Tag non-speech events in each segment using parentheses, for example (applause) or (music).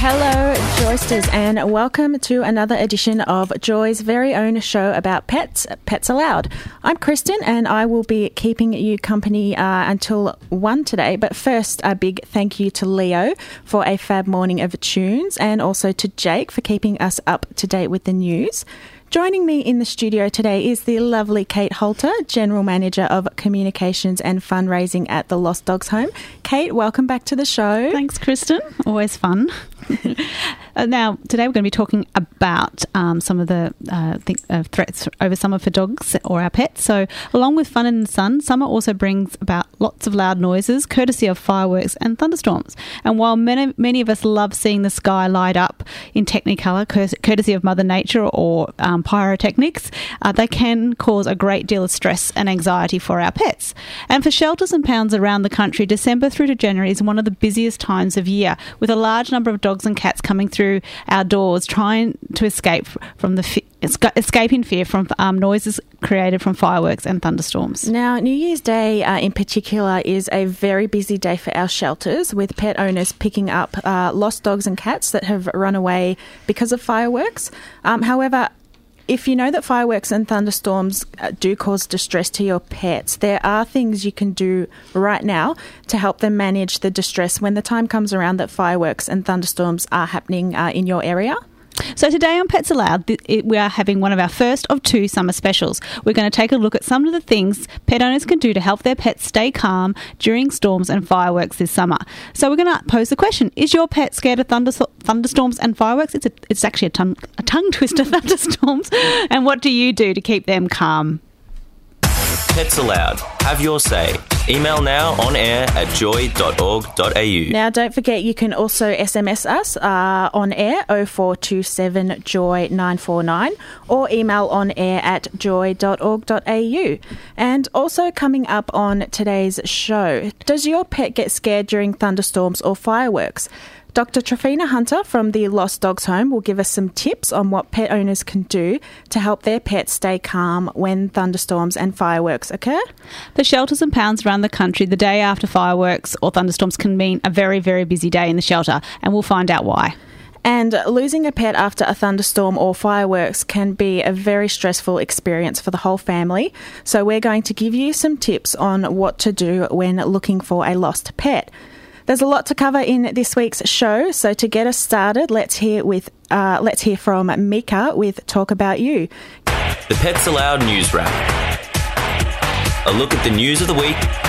Hello, Joysters, and welcome to another edition of Joy's very own show about pets, Pets Aloud. I'm Kristen, and I will be keeping you company uh, until 1 today. But first, a big thank you to Leo for a fab morning of tunes, and also to Jake for keeping us up to date with the news. Joining me in the studio today is the lovely Kate Holter, General Manager of Communications and Fundraising at the Lost Dogs Home. Kate, welcome back to the show. Thanks, Kristen. Always fun. (laughs) uh, now, today we're going to be talking about um, some of the uh, uh, threats over summer for dogs or our pets. So, along with fun in the sun, summer also brings about lots of loud noises, courtesy of fireworks and thunderstorms. And while many, many of us love seeing the sky light up in Technicolor, courtesy of Mother Nature or um, pyrotechnics, uh, they can cause a great deal of stress and anxiety for our pets. And for shelters and pounds around the country, December through to January is one of the busiest times of year, with a large number of dogs and cats coming through our doors trying to escape from the fi- escaping fear from um, noises created from fireworks and thunderstorms. Now, New Year's Day uh, in particular is a very busy day for our shelters, with pet owners picking up uh, lost dogs and cats that have run away because of fireworks. Um, however, if you know that fireworks and thunderstorms uh, do cause distress to your pets, there are things you can do right now to help them manage the distress when the time comes around that fireworks and thunderstorms are happening uh, in your area. So today on Pets Aloud, we are having one of our first of two summer specials. We're going to take a look at some of the things pet owners can do to help their pets stay calm during storms and fireworks this summer. So we're going to pose the question: Is your pet scared of thunderstorms and fireworks? It's a, it's actually a tongue a tongue (laughs) twister, thunderstorms. and what do you do to keep them calm? Pets Aloud. Have your say. Email now on air at joy.org.au. Now, don't forget you can also SMS us uh, on air 0427 Joy 949 or email on air at joy.org.au. And also coming up on today's show, does your pet get scared during thunderstorms or fireworks? Dr. Trifina Hunter from the Lost Dogs Home will give us some tips on what pet owners can do to help their pets stay calm when thunderstorms and fireworks occur. The shelters and pounds around the country, the day after fireworks or thunderstorms can mean a very, very busy day in the shelter, and we'll find out why. And losing a pet after a thunderstorm or fireworks can be a very stressful experience for the whole family. So, we're going to give you some tips on what to do when looking for a lost pet. There's a lot to cover in this week's show, so to get us started, let's hear with uh, let's hear from Mika with Talk About You. The Pets Aloud News Wrap. A look at the news of the week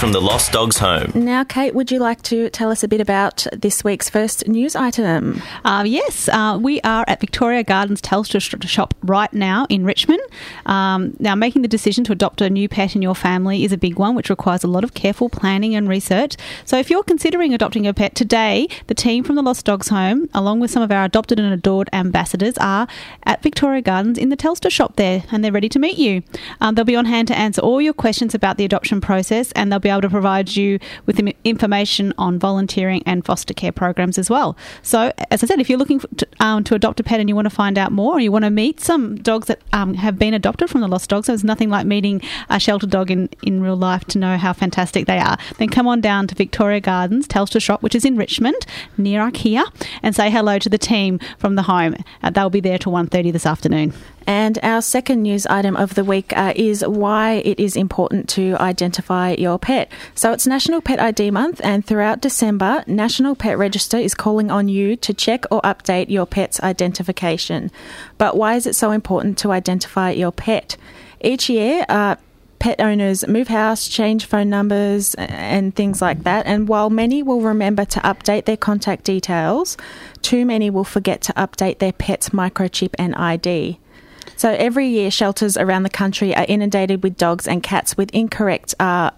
from the Lost Dogs Home. Now, Kate, would you like to tell us a bit about this week's first news item? Uh, yes, uh, we are at Victoria Gardens Telstra shop right now in Richmond. Um, now, making the decision to adopt a new pet in your family is a big one, which requires a lot of careful planning and research. So, if you're considering adopting a pet today, the team from the Lost Dogs Home, along with some of our adopted and adored ambassadors, are at Victoria Gardens in the Telstra shop there, and they're ready to meet you. Um, they'll be on hand to answer all your questions about the adoption process, and they'll be able to provide you with information on volunteering and foster care programs as well. So, as I said, if you're looking to, um, to adopt a pet and you want to find out more, or you want to meet some dogs that um, have been adopted from the Lost Dogs, so there's nothing like meeting a shelter dog in, in real life to know how fantastic they are, then come on down to Victoria Gardens Telstra Shop, which is in Richmond, near IKEA, and say hello to the team from the home. Uh, they'll be there till 1.30 this afternoon. And our second news item of the week uh, is why it is important to identify your pet. So it's National Pet ID Month, and throughout December, National Pet Register is calling on you to check or update your pet's identification. But why is it so important to identify your pet? Each year, uh, pet owners move house, change phone numbers, and things like that. And while many will remember to update their contact details, too many will forget to update their pet's microchip and ID. So every year, shelters around the country are inundated with dogs and cats with incorrect uh,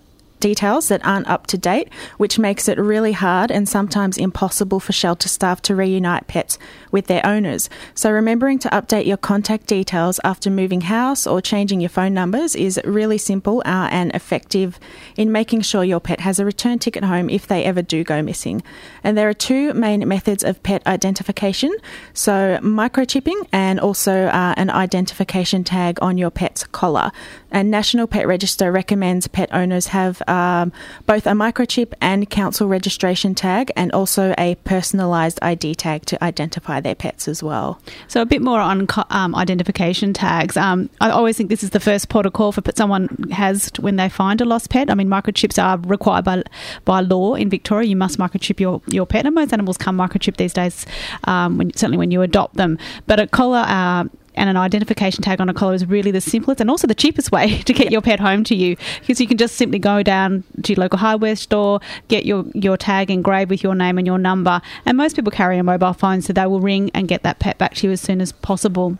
details that aren't up to date, which makes it really hard and sometimes impossible for shelter staff to reunite pets with their owners. So, remembering to update your contact details after moving house or changing your phone numbers is really simple uh, and effective in making sure your pet has a return ticket home if they ever do go missing. And there are two main methods of pet identification so, microchipping and also uh, an identification tag on your pet's collar. And National Pet Register recommends pet owners have um, both a microchip and council registration tag and also a personalised ID tag to identify their pets as well. So, a bit more on um, identification tags. Um, I always think this is the first protocol for someone has when they find a lost pet. I mean, microchips are required by by law in Victoria. You must microchip your, your pet, and most animals come microchip these days. Um, when, certainly when you adopt them, but a collar. Uh, and an identification tag on a collar is really the simplest and also the cheapest way (laughs) to get yep. your pet home to you because you can just simply go down to your local hardware store, get your, your tag engraved with your name and your number. And most people carry a mobile phone, so they will ring and get that pet back to you as soon as possible.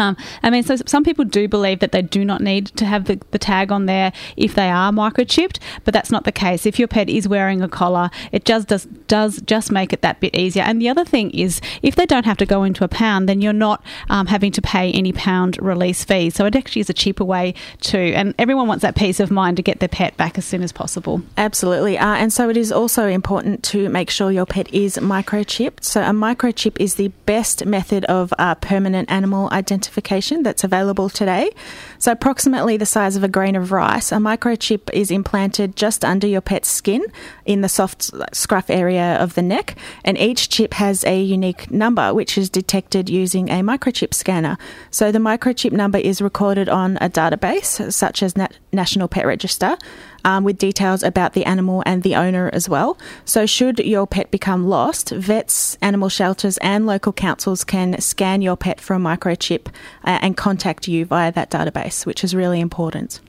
Um, I mean, so some people do believe that they do not need to have the, the, tag on there if they are microchipped, but that's not the case. If your pet is wearing a collar, it just does, does just make it that bit easier. And the other thing is, if they don't have to go into a pound, then you're not um, having to pay any pound release fees. So it actually is a cheaper way to, and everyone wants that peace of mind to get their pet back as soon as possible. Absolutely. Uh, and so it is also important to make sure your pet is microchipped. So a microchip is the best method of uh, permanent animal identification that's available today. So, approximately the size of a grain of rice, a microchip is implanted just under your pet's skin in the soft scruff area of the neck, and each chip has a unique number which is detected using a microchip scanner. So, the microchip number is recorded on a database such as Nat- National Pet Register um, with details about the animal and the owner as well. So, should your pet become lost, vets, animal shelters, and local councils can scan your pet for a microchip uh, and contact you via that database, which is really important.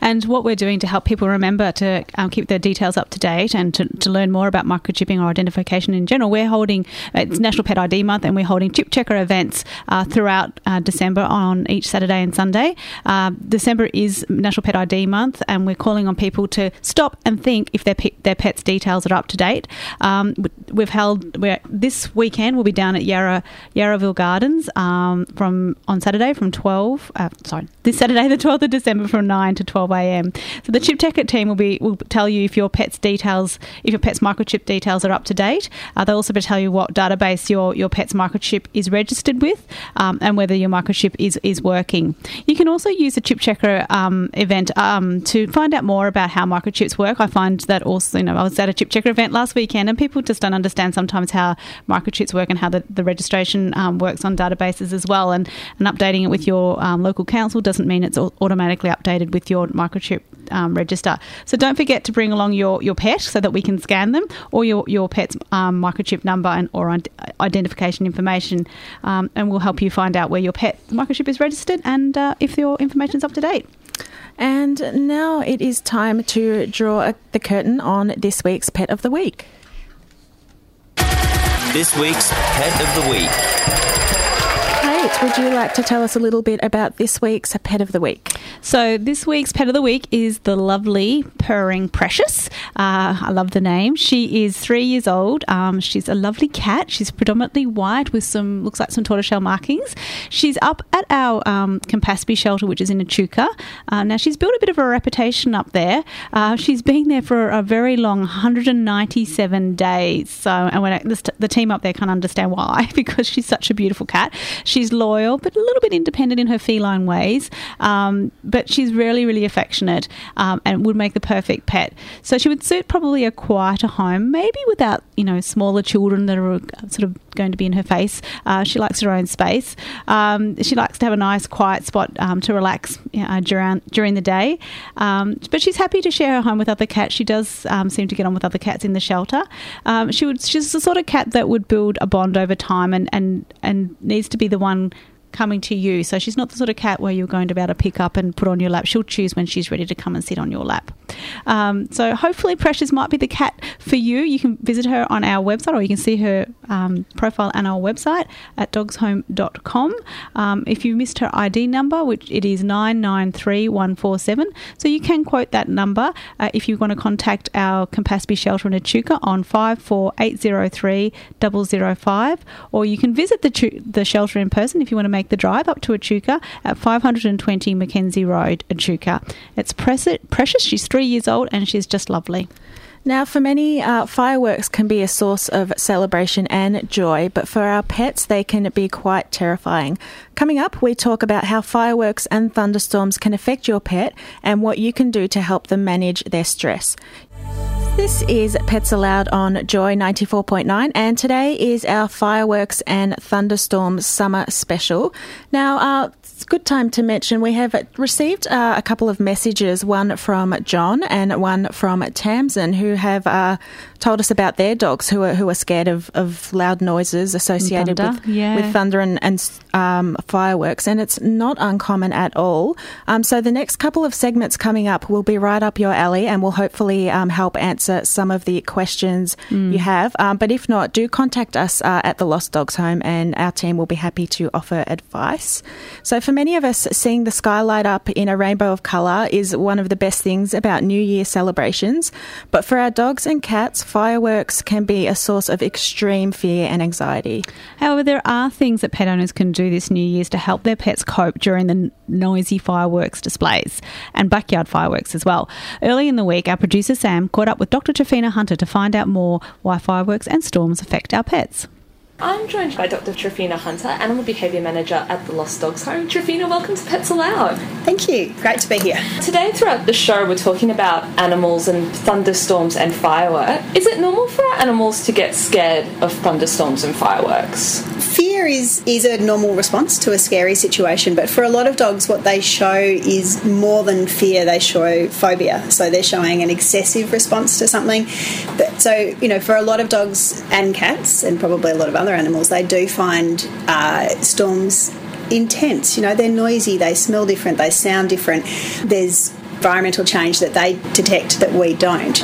And what we're doing to help people remember to um, keep their details up to date and to, to, learn more about microchipping or identification in general, we're holding uh, it's National Pet ID Month and we're holding chip checker events uh, throughout uh, December on each Saturday and Sunday. Uh, December is National Pet ID Month and we're calling on people to stop and think if their pe- their pet's details are up to date. Um, we've held we're, this weekend we'll be down at Yarra Yarraville Gardens um, from on Saturday from 12 uh, sorry this Saturday (laughs) the 12th of December from 9 to 12 a.m. So the chip checker team will be will tell you if your pet's details, if your pet's microchip details are up to date. Uh, they'll also be tell you what database your your pet's microchip is registered with, um, and whether your microchip is is working. You can also use the chip checker um, event um, to find out more about how microchips work. I find that also, you know, I was at a chip checker event last weekend, and people just don't understand sometimes how microchips work and how the, the registration um, works on databases as well. And, and updating it with your um, local council doesn't mean it's automatically updated with your microchip um, register. So don't forget to bring along your, your pet so that we can scan them or your, your pet's um, microchip number and or identification information um, and we'll help you find out where your pet microchip is registered and uh, if your information is up to date. And now it is time to draw the curtain on this week's Pet of the Week. This week's Pet of the Week. Would you like to tell us a little bit about this week's Pet of the Week? So, this week's Pet of the Week is the lovely purring Precious. Uh, I love the name. She is three years old. Um, she's a lovely cat. She's predominantly white with some, looks like some tortoiseshell markings. She's up at our um, Campaspe shelter, which is in Echuca. Uh, now, she's built a bit of a reputation up there. Uh, she's been there for a very long 197 days. So, and when the, the team up there can't understand why, (laughs) because she's such a beautiful cat. She's She's loyal, but a little bit independent in her feline ways. Um, but she's really, really affectionate um, and would make the perfect pet. So she would suit probably a quieter home, maybe without you know smaller children that are sort of going to be in her face. Uh, she likes her own space. Um, she likes to have a nice, quiet spot um, to relax know, during during the day. Um, but she's happy to share her home with other cats. She does um, seem to get on with other cats in the shelter. she would. She's the sort of cat that would build a bond over time and and and needs to be the one coming to you. So she's not the sort of cat where you're going to be able to pick up and put on your lap. She'll choose when she's ready to come and sit on your lap. Um, so hopefully, Precious might be the cat for you. You can visit her on our website or you can see her um, profile on our website at dogshome.com. Um, if you missed her ID number, which it is 993147, so you can quote that number uh, if you want to contact our Campaspe shelter in Echuca on five four eight zero three double zero five, or you can visit the, the shelter in person if you want to make the drive up to Echuca at 520 Mackenzie Road, Echuca. It's precious. She's three years old and she's just lovely. Now, for many, uh, fireworks can be a source of celebration and joy, but for our pets, they can be quite terrifying. Coming up, we talk about how fireworks and thunderstorms can affect your pet and what you can do to help them manage their stress. This is Pets Aloud on Joy 94.9, and today is our fireworks and thunderstorm summer special. Now, uh, it's a good time to mention we have received uh, a couple of messages, one from John and one from Tamsin, who have uh, told us about their dogs who are who are scared of, of loud noises associated thunder, with, yeah. with thunder and, and um, fireworks, and it's not uncommon at all. Um, so the next couple of segments coming up will be right up your alley, and will hopefully um, help answer some of the questions mm. you have. Um, but if not, do contact us uh, at the Lost Dogs Home, and our team will be happy to offer advice. So for many of us, seeing the sky light up in a rainbow of colour is one of the best things about New Year celebrations. But for our dogs and cats, fireworks can be a source of extreme fear and anxiety. However, there are things that pet owners can do this New Year's to help their pets cope during the noisy fireworks displays and backyard fireworks as well. Early in the week, our producer Sam caught up with Dr. Trifina Hunter to find out more why fireworks and storms affect our pets. I'm joined by Dr. Trifina Hunter, Animal Behaviour Manager at the Lost Dogs Home. Trifina, welcome to Pets Aloud. Thank you. Great to be here. Today, throughout the show, we're talking about animals and thunderstorms and fireworks. Is it normal for our animals to get scared of thunderstorms and fireworks? Fear is, is a normal response to a scary situation, but for a lot of dogs, what they show is more than fear, they show phobia. So they're showing an excessive response to something. So, you know, for a lot of dogs and cats, and probably a lot of other other animals, they do find uh, storms intense. You know, they're noisy, they smell different, they sound different. There's environmental change that they detect that we don't.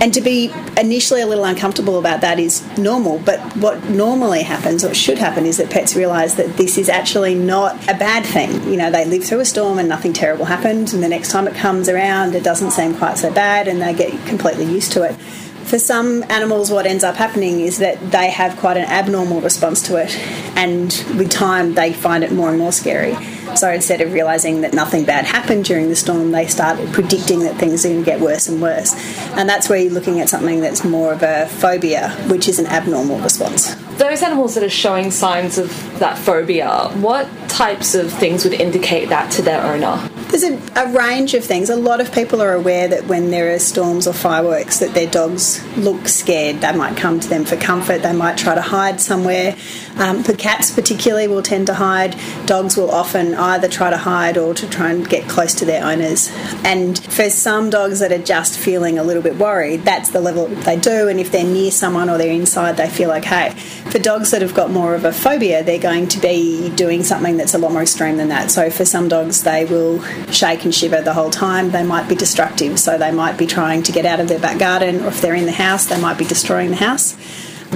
And to be initially a little uncomfortable about that is normal, but what normally happens, or should happen, is that pets realise that this is actually not a bad thing. You know, they live through a storm and nothing terrible happens, and the next time it comes around, it doesn't seem quite so bad, and they get completely used to it for some animals, what ends up happening is that they have quite an abnormal response to it, and with time, they find it more and more scary. So instead of realizing that nothing bad happened during the storm, they start predicting that things are going to get worse and worse. And that's where you're looking at something that's more of a phobia, which is an abnormal response. Those animals that are showing signs of that phobia, what types of things would indicate that to their owner? There's a, a, range of things. A lot of people are aware that when there are storms or fireworks, that their dogs look scared. They might come to them for comfort. They might try to hide somewhere. Um, the cats, particularly, will tend to hide. Dogs will often either try to hide or to try and get close to their owners. And for some dogs that are just feeling a little bit worried, that's the level they do. And if they're near someone or they're inside, they feel okay. For dogs that have got more of a phobia, they're going to be doing something that's a lot more extreme than that. So for some dogs, they will shake and shiver the whole time. They might be destructive, so they might be trying to get out of their back garden, or if they're in the house, they might be destroying the house.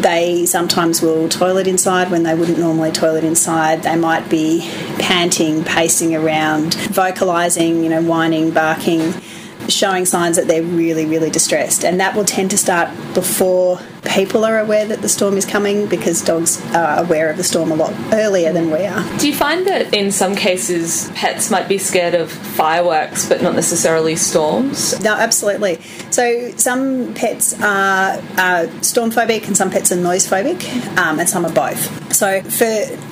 They sometimes will toilet inside when they wouldn't normally toilet inside. They might be panting, pacing around, vocalising, you know, whining, barking, showing signs that they're really, really distressed. And that will tend to start before people are aware that the storm is coming because dogs are aware of the storm a lot earlier than we are. Do you find that in some cases pets might be scared of fireworks but not necessarily storms? No, absolutely. So some pets are, are storm phobic and some pets are noise phobic um, and some are both. So for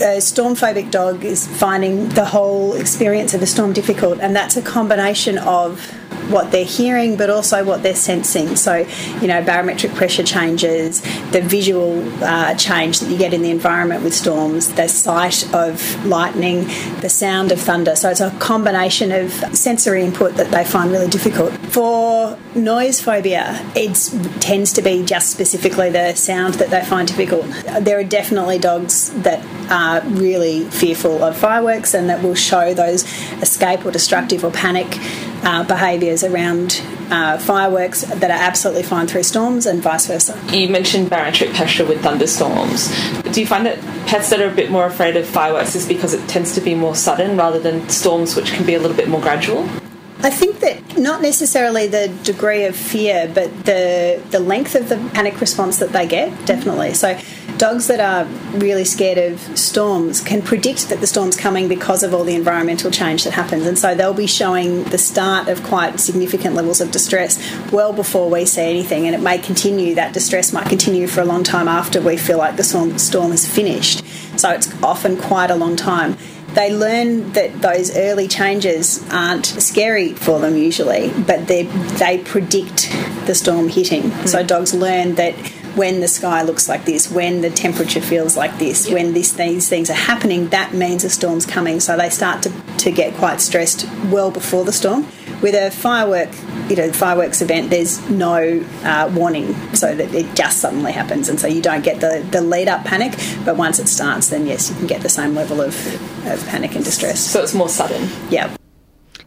a storm phobic dog is finding the whole experience of a storm difficult and that's a combination of what they're hearing, but also what they're sensing. So, you know, barometric pressure changes, the visual uh, change that you get in the environment with storms, the sight of lightning, the sound of thunder. So it's a combination of sensory input that they find really difficult. For noise phobia, it tends to be just specifically the sound that they find difficult. There are definitely dogs that are really fearful of fireworks and that will show those escape or destructive or panic uh, behaviours around uh, fireworks that are absolutely fine through storms and vice versa. You mentioned barometric pressure with thunderstorms. Do you find that pets that are a bit more afraid of fireworks is because it tends to be more sudden rather than storms which can be a little bit more gradual? I think that not necessarily the degree of fear, but the the length of the panic response that they get, definitely. So dogs that are really scared of storms can predict that the storm's coming because of all the environmental change that happens. And so they'll be showing the start of quite significant levels of distress well before we see anything. And it may continue, that distress might continue for a long time after we feel like the storm, storm has finished. So it's often quite a long time they learn that those early changes aren't scary for them usually, but they they predict the storm hitting. Mm. So dogs learn that when the sky looks like this, when the temperature feels like this, yep. when these things, things are happening, that means a storm's coming. So they start to, to get quite stressed well before the storm. With a firework, you know, fireworks event, there's no uh, warning, so that it just suddenly happens, and so you don't get the, the lead up panic. But once it starts, then yes, you can get the same level of, of panic and distress. So it's more sudden. Yeah.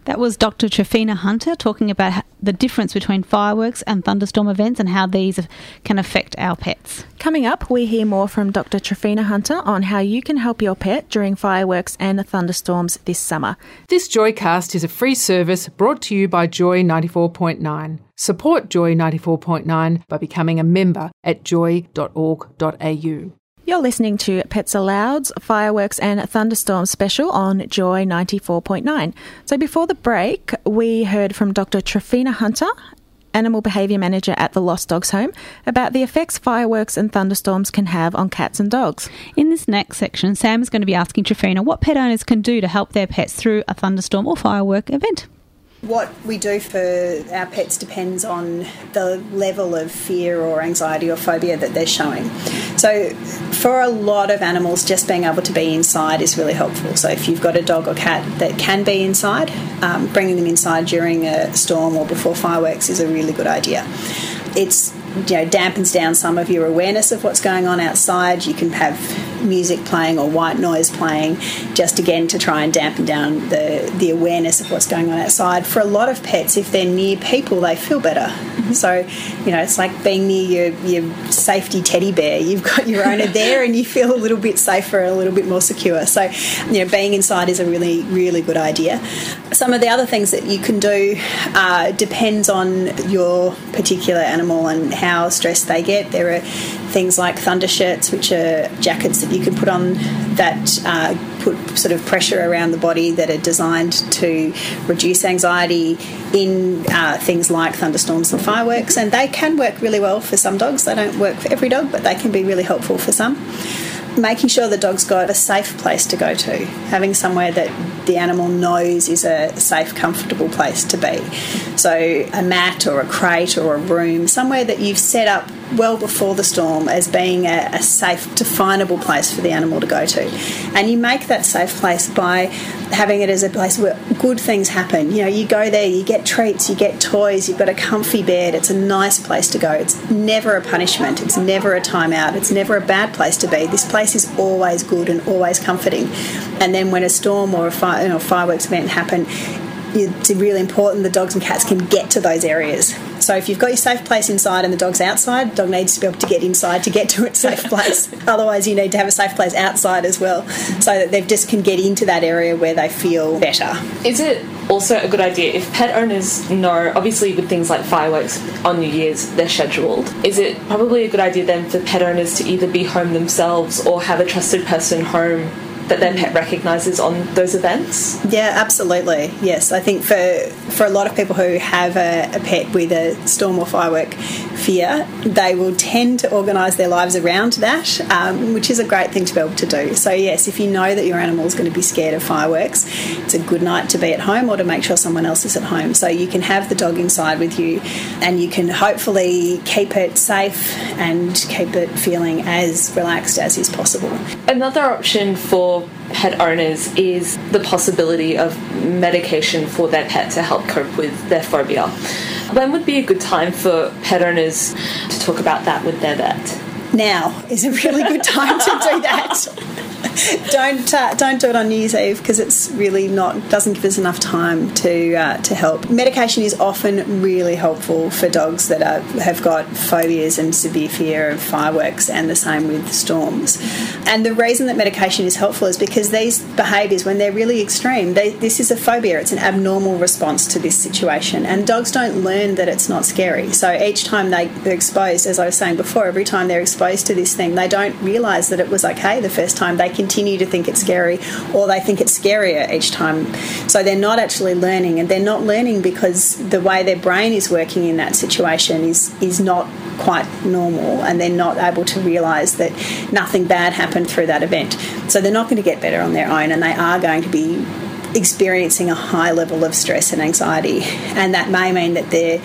That was Dr. Trifina Hunter talking about the difference between fireworks and thunderstorm events and how these can affect our pets. Coming up, we hear more from Dr. Trifina Hunter on how you can help your pet during fireworks and thunderstorms this summer. This Joycast is a free service brought to you by Joy 94.9. Support Joy 94.9 by becoming a member at joy.org.au. You're listening to Pets Aloud's Fireworks and Thunderstorm special on Joy 94.9. So before the break, we heard from Dr. Trifina Hunter, Animal Behaviour Manager at the Lost Dogs Home, about the effects fireworks and thunderstorms can have on cats and dogs. In this next section, Sam is going to be asking Trifina what pet owners can do to help their pets through a thunderstorm or firework event. What we do for our pets depends on the level of fear or anxiety or phobia that they're showing. So, for a lot of animals, just being able to be inside is really helpful. So, if you've got a dog or cat that can be inside, um, bringing them inside during a storm or before fireworks is a really good idea. It's you know dampens down some of your awareness of what's going on outside. You can have music playing or white noise playing, just again to try and dampen down the the awareness of what's going on outside. For a lot of pets, if they're near people, they feel better. Mm-hmm. So you know it's like being near your your safety teddy bear. You've got your owner (laughs) there, and you feel a little bit safer, a little bit more secure. So you know being inside is a really really good idea. Some of the other things that you can do uh, depends on your particular animal and how stressed they get. There are things like thunder shirts, which are jackets you can put on that uh, put sort of pressure around the body that are designed to reduce anxiety in uh, things like thunderstorms and fireworks. And they can work really well for some dogs. They don't work for every dog, but they can be really helpful for some making sure the dog's got a safe place to go to, having somewhere that the animal knows is a safe, comfortable place to be. So, a mat or a crate or a room, somewhere that you've set up well before the storm as being a, a safe, definable place for the animal to go to. And you make that safe place by having it as a place where good things happen. You know, you go there, you get treats, you get toys, you've got a comfy bed, it's a nice place to go. It's never a punishment, it's never a timeout, it's never a bad place to be. This place is always good and always comforting. And then when a storm or a fire, you know, fireworks event happen, it's really important the dogs and cats can get to those areas. So if you've got your safe place inside and the dog's outside, the dog needs to be able to get inside to get to its safe (laughs) place. Otherwise, you need to have a safe place outside as well, so that they just can get into that area where they feel better. Is it also a good idea if pet owners know, obviously with things like fireworks on New Year's, they're scheduled. Is it probably a good idea then for pet owners to either be home themselves or have a trusted person home that their pet recognises on those events? Yeah, absolutely. Yes, I think for for a lot of people who have a, a pet with a storm or firework fear, they will tend to organise their lives around that, um, which is a great thing to be able to do. So yes, if you know that your animal is going to be scared of fireworks, it's a good night to be at home or to make sure someone else is at home. So you can have the dog inside with you, and you can hopefully keep it safe and keep it feeling as relaxed as is possible. Another option for pet owners is the possibility of medication for their pet to help cope with their phobia. When would be a good time for pet owners to talk about that with their vet? Now is a really good time to do that. (laughs) (laughs) don't uh, don't do it on New Year's Eve because it's really not doesn't give us enough time to uh, to help. Medication is often really helpful for dogs that are, have got phobias and severe fear of fireworks, and the same with storms. And the reason that medication is helpful is because these behaviours, when they're really extreme, they, this is a phobia. It's an abnormal response to this situation, and dogs don't learn that it's not scary. So each time they, they're exposed, as I was saying before, every time they're exposed to this thing, they don't realise that it was okay the first time. They continue to think it's scary, or they think it's scarier each time. So they're not actually learning, and they're not learning because the way their brain is working in that situation is is not quite normal, and they're not able to realise that nothing bad happened through that event. So they're not going to get better on their own, and they are going to be experiencing a high level of stress and anxiety, and that may mean that they're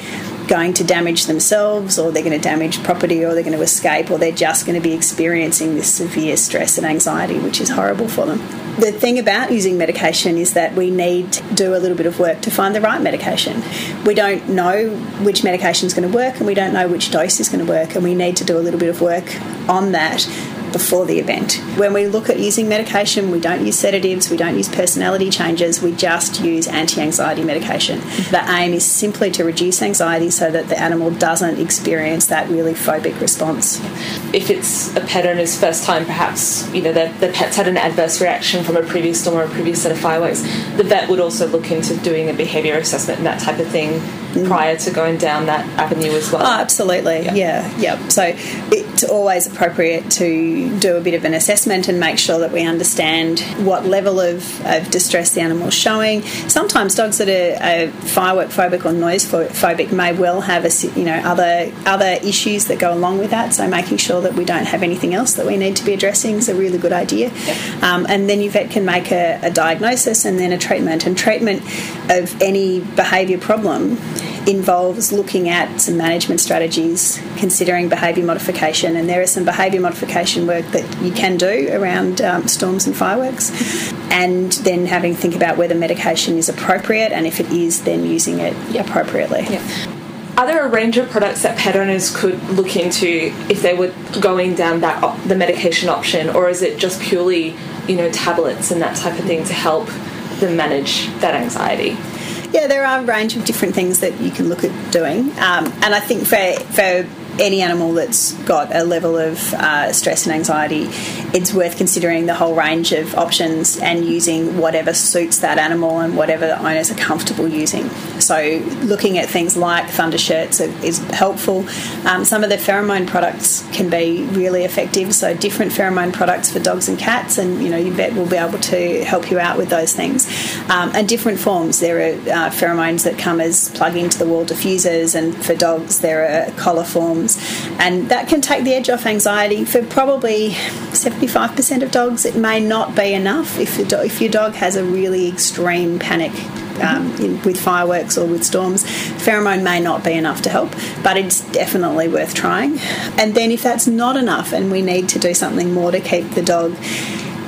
going to damage themselves or they're going to damage property or they're going to escape or they're just going to be experiencing this severe stress and anxiety, which is horrible for them. The thing about using medication is that we need to do a little bit of work to find the right medication. We don't know which medication is going to work and we don't know which dose is going to work, and we need to do a little bit of work on that before the event. When we look at using medication, we don't use sedatives, we don't use personality changes, we just use anti anxiety medication. The aim is simply to reduce anxiety so that the animal doesn't experience that really phobic response. If it's a pet owner's first time, perhaps you know their, their pet's had an adverse reaction from a previous storm or a previous set of fireworks, the vet would also look into doing a behaviour assessment and that type of thing prior to going down that avenue as well. Oh, absolutely, yeah, yeah. yeah. So it's always appropriate to do a bit of an assessment and make sure that we understand what level of, of distress the animal is showing. Sometimes dogs that are, are firework phobic or noise phobic may well have a, you know other other issues that go along with that. So making sure that we don't have anything else that we need to be addressing is a really good idea. Um, and then your vet can make a, a diagnosis and then a treatment. And treatment of any behaviour problem involves looking at some management strategies, considering behaviour modification, and there is some behaviour modification work that you can do around um, storms and fireworks, and then having to think about whether medication is appropriate, and if it is, then using it appropriately. Are there a range of products that pet owners could look into if they were going down that op- the medication option, or is it just purely you know tablets and that type of thing to help them manage that anxiety? Yeah, there are a range of different things that you can look at doing, um, and I think for for any animal that's got a level of uh, stress and anxiety, it's worth considering the whole range of options and using whatever suits that animal and whatever the owners are comfortable using. So, looking at things like thunder shirts is helpful. Um, some of the pheromone products can be really effective. So, different pheromone products for dogs and cats, and you know your vet will be able to help you out with those things. Um, and different forms. There are uh, pheromones that come as plug into the wall diffusers, and for dogs there are collar forms, and that can take the edge off anxiety for probably 75% of dogs. It may not be enough if your, do- if your dog has a really extreme panic um, in, with fireworks or with storms, pheromone may not be enough to help, but it's definitely worth trying. And then, if that's not enough and we need to do something more to keep the dog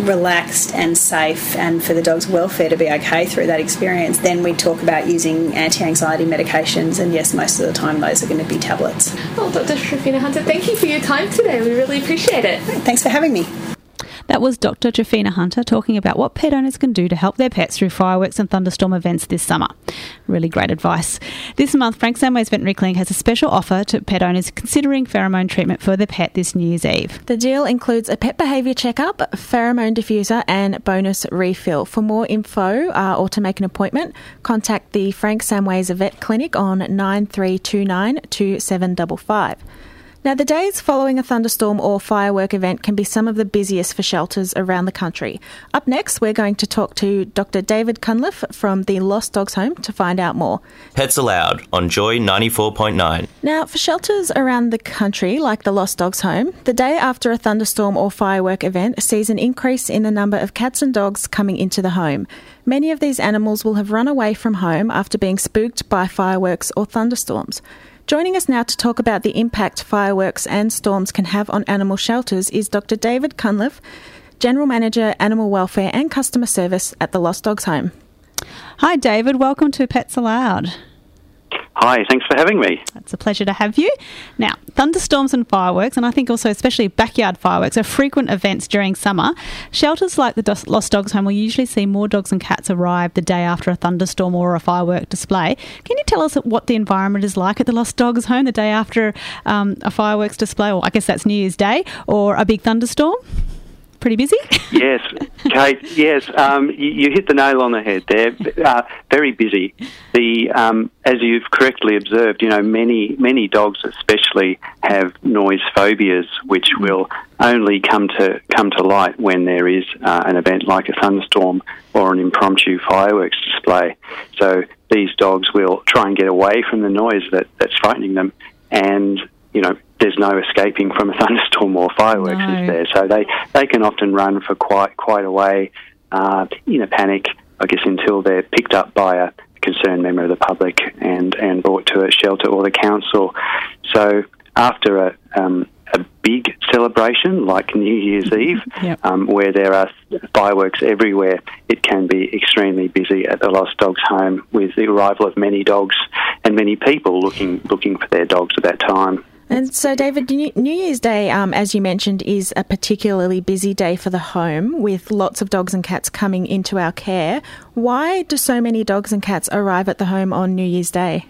relaxed and safe and for the dog's welfare to be okay through that experience, then we talk about using anti anxiety medications. And yes, most of the time those are going to be tablets. Well, Dr. Trifina Hunter, thank you for your time today. We really appreciate it. Thanks for having me. That was Dr. Trifina Hunter talking about what pet owners can do to help their pets through fireworks and thunderstorm events this summer. Really great advice. This month, Frank Samways Veterinary Clinic has a special offer to pet owners considering pheromone treatment for their pet this New Year's Eve. The deal includes a pet behaviour checkup, pheromone diffuser, and bonus refill. For more info uh, or to make an appointment, contact the Frank Samways Vet Clinic on 9329 2755. Now, the days following a thunderstorm or firework event can be some of the busiest for shelters around the country. Up next, we're going to talk to Dr. David Cunliffe from the Lost Dogs Home to find out more. Pets Aloud on Joy 94.9. Now, for shelters around the country, like the Lost Dogs Home, the day after a thunderstorm or firework event sees an increase in the number of cats and dogs coming into the home. Many of these animals will have run away from home after being spooked by fireworks or thunderstorms. Joining us now to talk about the impact fireworks and storms can have on animal shelters is Dr. David Cunliffe, General Manager, Animal Welfare and Customer Service at the Lost Dogs Home. Hi, David. Welcome to Pets Aloud. Hi, thanks for having me. It's a pleasure to have you. Now, thunderstorms and fireworks, and I think also especially backyard fireworks, are frequent events during summer. Shelters like the Lost Dogs Home will usually see more dogs and cats arrive the day after a thunderstorm or a firework display. Can you tell us what the environment is like at the Lost Dogs Home the day after um, a fireworks display, or I guess that's New Year's Day, or a big thunderstorm? Pretty busy. (laughs) yes, Kate. Yes, um, you, you, hit the nail on the head there. Uh, very busy. The um, as you've correctly observed, you know many many dogs, especially, have noise phobias, which will only come to come to light when there is uh, an event like a thunderstorm or an impromptu fireworks display. So these dogs will try and get away from the noise that, that's frightening them, and you know there's no escaping from a thunderstorm or fireworks, no. is there? So they, they can often run for quite quite a way uh, in a panic, I guess, until they're picked up by a concerned member of the public and, and brought to a shelter or the council. So after a, um, a big celebration like New Year's Eve, yep. um, where there are fireworks everywhere, it can be extremely busy at the Lost Dogs Home with the arrival of many dogs and many people looking looking for their dogs at that time. And so, David, New Year's Day, um, as you mentioned, is a particularly busy day for the home with lots of dogs and cats coming into our care. Why do so many dogs and cats arrive at the home on New Year's Day?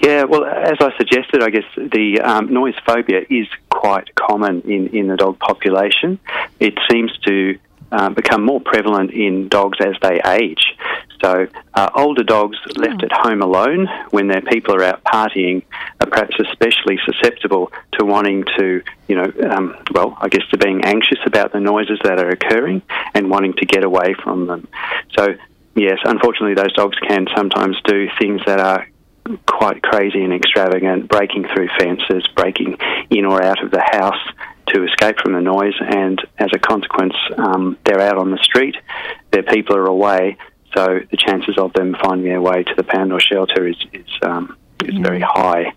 Yeah, well, as I suggested, I guess the um, noise phobia is quite common in, in the dog population. It seems to um, become more prevalent in dogs as they age. So, uh, older dogs left at home alone when their people are out partying are perhaps especially susceptible to wanting to, you know, um, well, I guess to being anxious about the noises that are occurring and wanting to get away from them. So, yes, unfortunately, those dogs can sometimes do things that are quite crazy and extravagant, breaking through fences, breaking in or out of the house to escape from the noise, and as a consequence, um, they're out on the street, their people are away, so the chances of them finding their way to the pound or shelter is, is um, is yeah. very high.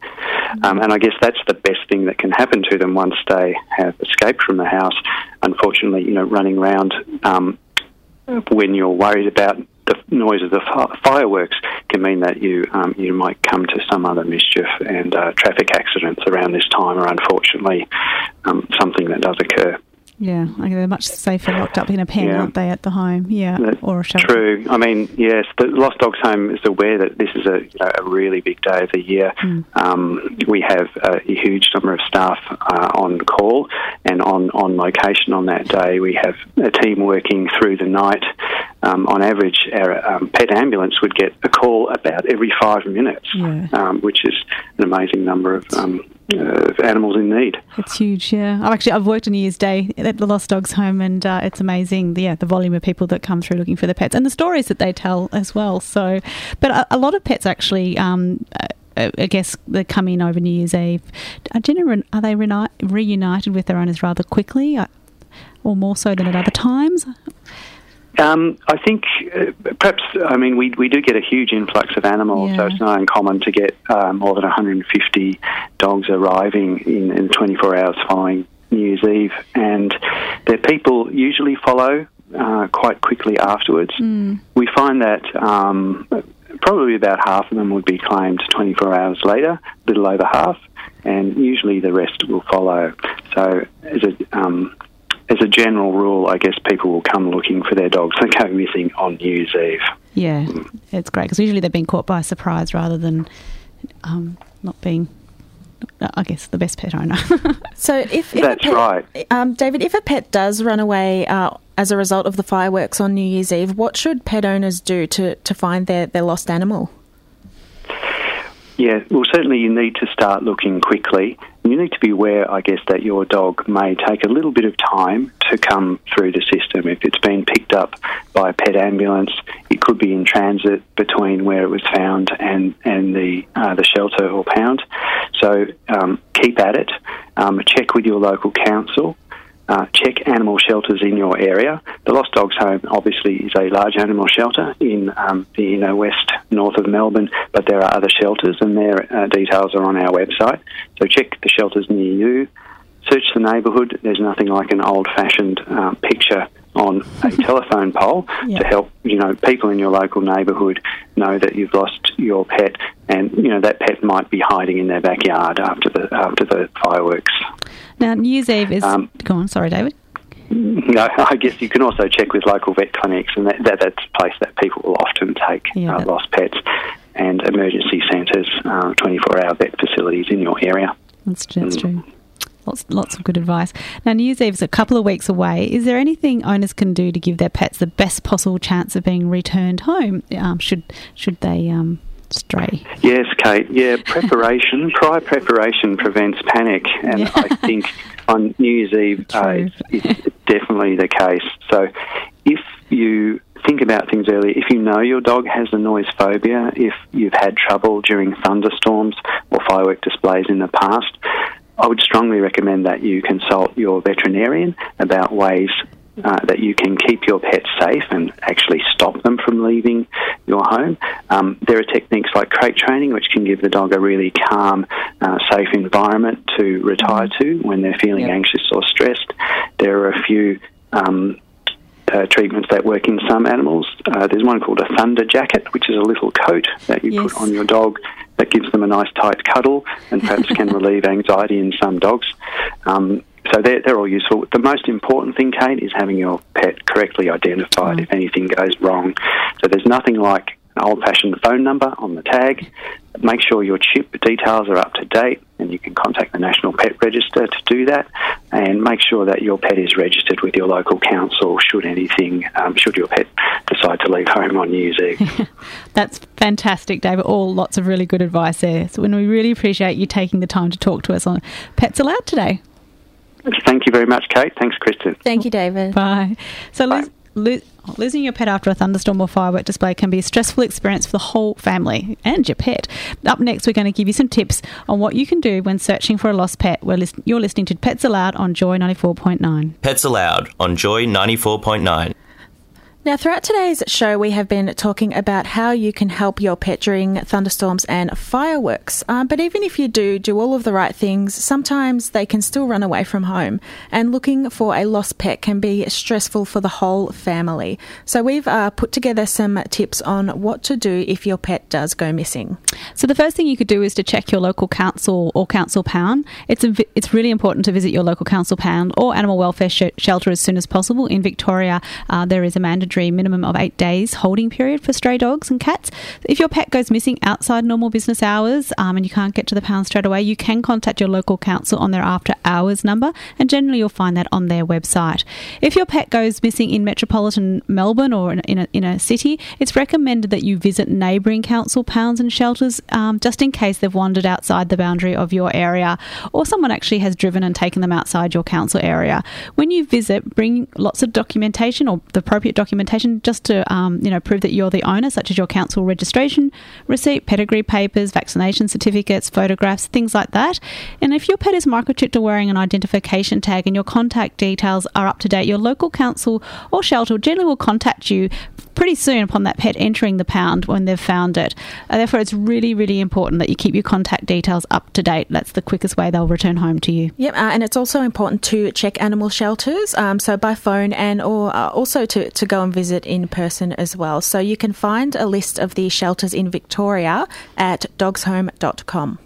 Um, and I guess that's the best thing that can happen to them once they have escaped from the house. Unfortunately, you know, running around um, when you're worried about the noise of the fireworks can mean that you um, you might come to some other mischief, and uh, traffic accidents around this time are unfortunately um, something that does occur. Yeah, they're much safer locked up in a pen, yeah. aren't they, at the home? Yeah, That's or a shelter. True. I mean, yes, the Lost Dogs Home is aware that this is a, you know, a really big day of the year. Mm. Um, we have a, a, huge number of staff uh, on call and on, on location on that day. We have a team working through the night. Um, on average, our um, pet ambulance would get a call about every five minutes, yeah. Um, which is an amazing number of um, uh, animals in need. It's huge, yeah. I've actually I've worked on New Year's Day at the Lost Dogs Home, and uh, it's amazing. The, yeah, the volume of people that come through looking for their pets and the stories that they tell as well. So, but a, a lot of pets actually. Um, uh, I guess they come in over New Year's Eve. Are, are they reunited with their owners rather quickly, uh, or more so than at other times? Um, I think uh, perhaps, I mean, we, we do get a huge influx of animals, yeah. so it's not uncommon to get uh, more than 150 dogs arriving in, in 24 hours following New Year's Eve. And their people usually follow uh, quite quickly afterwards. Mm. We find that um, probably about half of them would be claimed 24 hours later, a little over half, and usually the rest will follow. So, as a um, as a general rule, I guess people will come looking for their dogs and go missing on New Year's Eve. Yeah, mm. it's great because usually they've been caught by surprise rather than um, not being. I guess the best pet owner. (laughs) so, if, if that's pet, right, um, David, if a pet does run away uh, as a result of the fireworks on New Year's Eve, what should pet owners do to, to find their, their lost animal? Yeah, well, certainly you need to start looking quickly you need to be aware, I guess, that your dog may take a little bit of time to come through the system. If it's been picked up by a pet ambulance, it could be in transit between where it was found and and the uh, the shelter or pound. So um, keep at it. Um, check with your local council. Uh, check animal shelters in your area. The Lost Dogs Home obviously is a large animal shelter in um, the west north of Melbourne, but there are other shelters and their uh, details are on our website. So check the shelters near you. Search the neighbourhood. There's nothing like an old fashioned um, picture on a (laughs) telephone pole to help you know people in your local neighbourhood know that you've lost your pet, and you know that pet might be hiding in their backyard after the after the fireworks. Now, New Year's Eve is. Um, go on, sorry, David. No, (laughs) I guess you can also check with local vet clinics, and that, that that's a place that people will often take Yeah, uh, lost pets, and emergency centres, uh, 24-hour vet facilities in your area. That's, that's true. Lots, lots of good advice. Now, New Year's Eve is a couple of weeks away. Is there anything owners can do to give their pets the best possible chance of being returned home? Um, should should they um, stray? Yes, Kate. Yeah, preparation, (laughs) prior preparation prevents panic, and Yeah. I think on New Year's Eve (laughs) uh, it's, it's definitely the case. So, if you think about things earlier, if you know your dog has a noise phobia, if you've had trouble during thunderstorms or firework displays in the past, I would strongly recommend that you consult your veterinarian about ways uh, that you can keep your pet safe and actually stop them from leaving your home. Um, there are techniques like crate training, which can give the dog a really calm, uh, safe environment to retire to when they're feeling anxious or stressed. There are a few. Um, uh, treatments that work in some animals. Uh, there's one called a thunder jacket, which is a little coat that you Yes. put on your dog gives them a nice tight cuddle and perhaps can (laughs) relieve anxiety in some dogs. Um, so they're, they're all useful. The most important thing, Kate, is having your pet correctly identified if anything goes wrong. So there's nothing like an old fashioned phone number on the tag. Make sure your chip details are up to date and you can contact the National Pet Register to do that. And make sure that your pet is registered with your local council should anything, um, should your pet decide to leave home on New Year's Eve. (laughs) That's fantastic, David. All lots of really good advice there. So, and we really appreciate you taking the time to talk to us on Pets Aloud today. Thank you very much, Kate. Thanks, Kristen. Thank you, David. Bye. So, Liz, lo- losing your pet after a thunderstorm or firework display can be a stressful experience for the whole family and your pet. Up next, we're going to give you some tips on what you can do when searching for a lost pet. We're list- you're listening to Pets Aloud on Joy 94.9. Pets Aloud on Joy 94.9. Now, throughout today's show, we have been talking about how you can help your pet during thunderstorms and fireworks. Um, but even if you do do all of the right things, sometimes they can still run away from home. And looking for a lost pet can be stressful for the whole family. So we've uh, put together some tips on what to do if your pet does go missing. So the first thing you could do is to check your local council or council pound. It's it's really important to visit your local council pound or animal welfare sh- shelter as soon as possible. In Victoria, uh, there is a mandatory minimum of eight days holding period for stray dogs and cats. If your pet goes missing outside normal business hours um, and you can't get to the pound straight away, you can contact your local council on their after hours number, and generally you'll find that on their website. If your pet goes missing in metropolitan Melbourne or in a, in a, in a city, it's recommended that you visit neighbouring council pounds and shelters um, just in case they've wandered outside the boundary of your area or someone actually has driven and taken them outside your council area. When you visit, bring lots of documentation or the appropriate documentation just to um, you know prove that you're the owner, such as your council registration receipt, pedigree papers, vaccination certificates, photographs, things like that. And if your pet is microchipped or wearing an identification tag and your contact details are up to date, your local council or shelter generally will contact you pretty soon upon that pet entering the pound when they've found it. Uh, therefore, it's really, really important that you keep your contact details up to date. That's the quickest way they'll return home to you. Yep, uh, and it's also important to check animal shelters, um, so by phone and or uh, also to, to go and visit in person as well. So you can find a list of the shelters in Victoria at dogshome.com.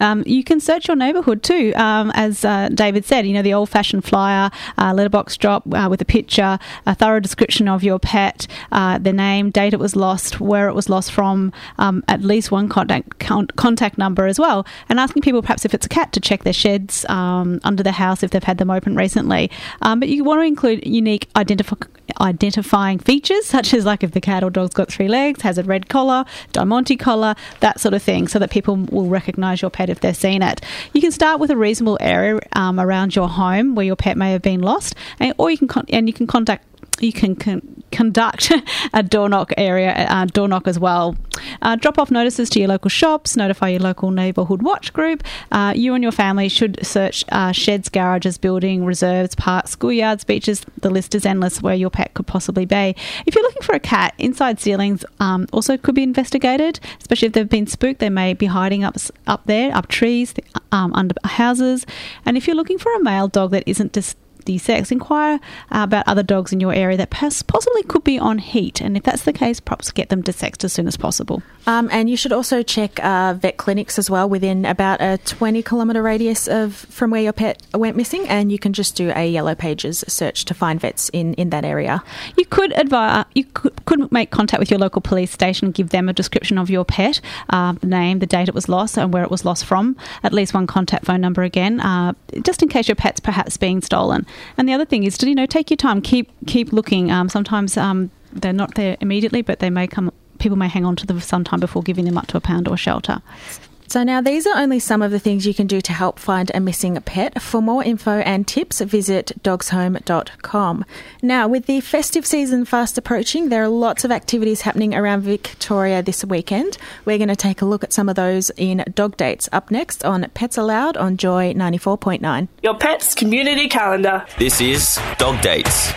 Um, you can search your neighbourhood too, um, as uh, David said. You know the old-fashioned flyer, uh, letterbox drop uh, with a picture, a thorough description of your pet, uh, the name, date it was lost, where it was lost from, um, at least one contact con- contact number as well, and asking people perhaps if it's a cat to check their sheds um, under the house if they've had them open recently. Um, but you want to include unique identif- identifying features such as like if the cat or dog's got three legs, has a red collar, diamante collar, that sort of thing, so that people will recognise your pet if they've seen it. You can start with a reasonable area um, around your home where your pet may have been lost, and, or you can con- and you can contact you can con- conduct (laughs) a door knock area uh, door knock as well. Uh, drop off notices to your local shops. Notify your local neighbourhood watch group. Uh, you and your family should search uh, sheds, garages, building reserves, parks, schoolyards, beaches. The list is endless where your pet could possibly be. If you're looking for a cat, inside ceilings um, also could be investigated, especially if they've been spooked. They may be hiding up up there, up trees, um, under houses. And if you're looking for a male dog that isn't desexed, inquire uh, about other dogs in your area that possibly could be on heat. And if that's the case, perhaps get them desexed as soon as possible. Um, and you should also check uh, vet clinics as well within about a 20 kilometre radius of from where your pet went missing. And you can just do a Yellow Pages search to find vets in, in that area. You could advise, you could, could make contact with your local police station, give them a description of your pet, uh, the name, the date it was lost, and where it was lost from. At least one contact phone number again, uh, just in case your pet's perhaps being stolen. And the other thing is to you know take your time, keep keep looking. Um, sometimes um, they're not there immediately, but they may come. People may hang on to them for some time before giving them up to a pound or shelter. So, now these are only some of the things you can do to help find a missing pet. For more info and tips, visit dogshome.com. Now, with the festive season fast approaching, there are lots of activities happening around Victoria this weekend. We're going to take a look at some of those in Dog Dates up next on Pets Aloud on Joy 94.9. Your pet's community calendar. This is Dog Dates.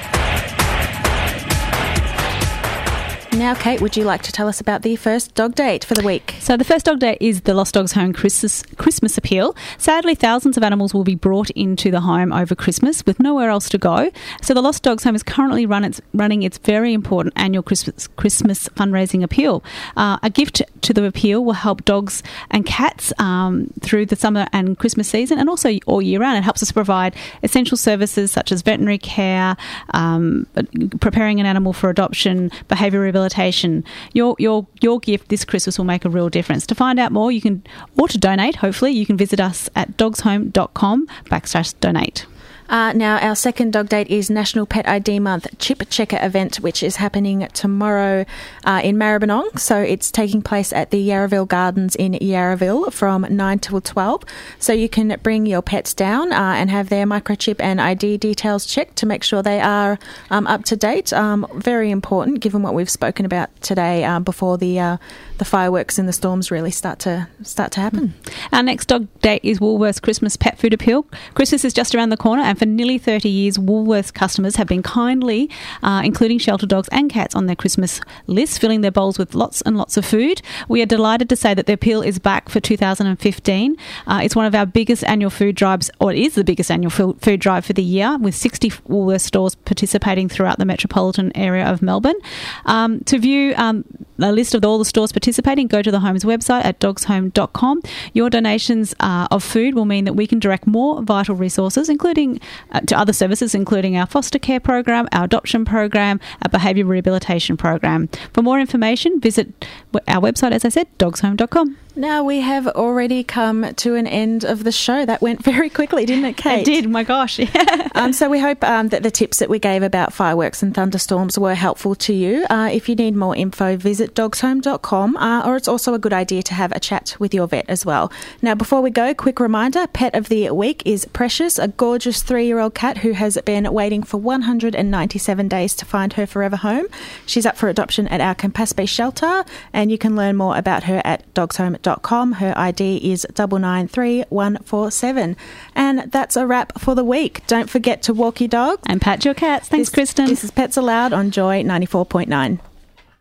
Now, Kate, would you like to tell us about the first dog date for the week? So, the first dog date is the Lost Dogs Home Christmas, Christmas appeal. Sadly, thousands of animals will be brought into the home over Christmas with nowhere else to go. So, the Lost Dogs Home is currently run its, running its very important annual Christmas, Christmas fundraising appeal. Uh, a gift to the appeal will help dogs and cats um, through the summer and Christmas season and also all year round. It helps us provide essential services such as veterinary care, um, preparing an animal for adoption, behaviour rehabilitation rehabilitation. Your your your gift this Christmas will make a real difference. To find out more, you can or to donate. Hopefully, you can visit us at dogshome.com backslash donate. Uh, now, our second dog date is National Pet ID Month Chip Checker event, which is happening tomorrow uh, in Maribyrnong. So it's taking place at the Yarraville Gardens in Yarraville from 9 till 12. So you can bring your pets down uh, and have their microchip and ID details checked to make sure they are um, up to date. Um, very important given what we've spoken about today uh, before the uh, the fireworks and the storms really start to start to happen. Our next dog date is Woolworths Christmas Pet Food Appeal. Christmas is just around the corner, and for nearly 30 years, Woolworths customers have been kindly uh, including shelter dogs and cats on their Christmas list, filling their bowls with lots and lots of food. We are delighted to say that the appeal is back for 2015. Uh, it's one of our biggest annual food drives, or it is the biggest annual food drive for the year, with 60 Woolworths stores participating throughout the metropolitan area of Melbourne. Um, to view um, a list of all the stores participating, go to the Home's website at dogshome.com. Your donations uh, of food will mean that we can direct more vital resources, including uh, to other services, including our foster care program, our adoption program, our behaviour rehabilitation program. For more information, visit our website, as I said, dogshome.com. Now we have already come to an end of the show. That went very quickly, didn't it, Kate? It did. My gosh. (laughs) um, so we hope um, that the tips that we gave about fireworks and thunderstorms were helpful to you. Uh, if you need more info, visit dogshome.com, uh, or it's also a good idea to have a chat with your vet as well. Now, before we go, quick reminder: Pet of the week is Precious, a gorgeous three-year-old cat who has been waiting for 197 days to find her forever home. She's up for adoption at our Campaspe shelter, and you can learn more about her at dogshome.com her ID is 993147. And that's a wrap for the week. Don't forget to walk your dog. And pat your cats. Thanks, this, Kristen. This is Pets Aloud on Joy 94.9.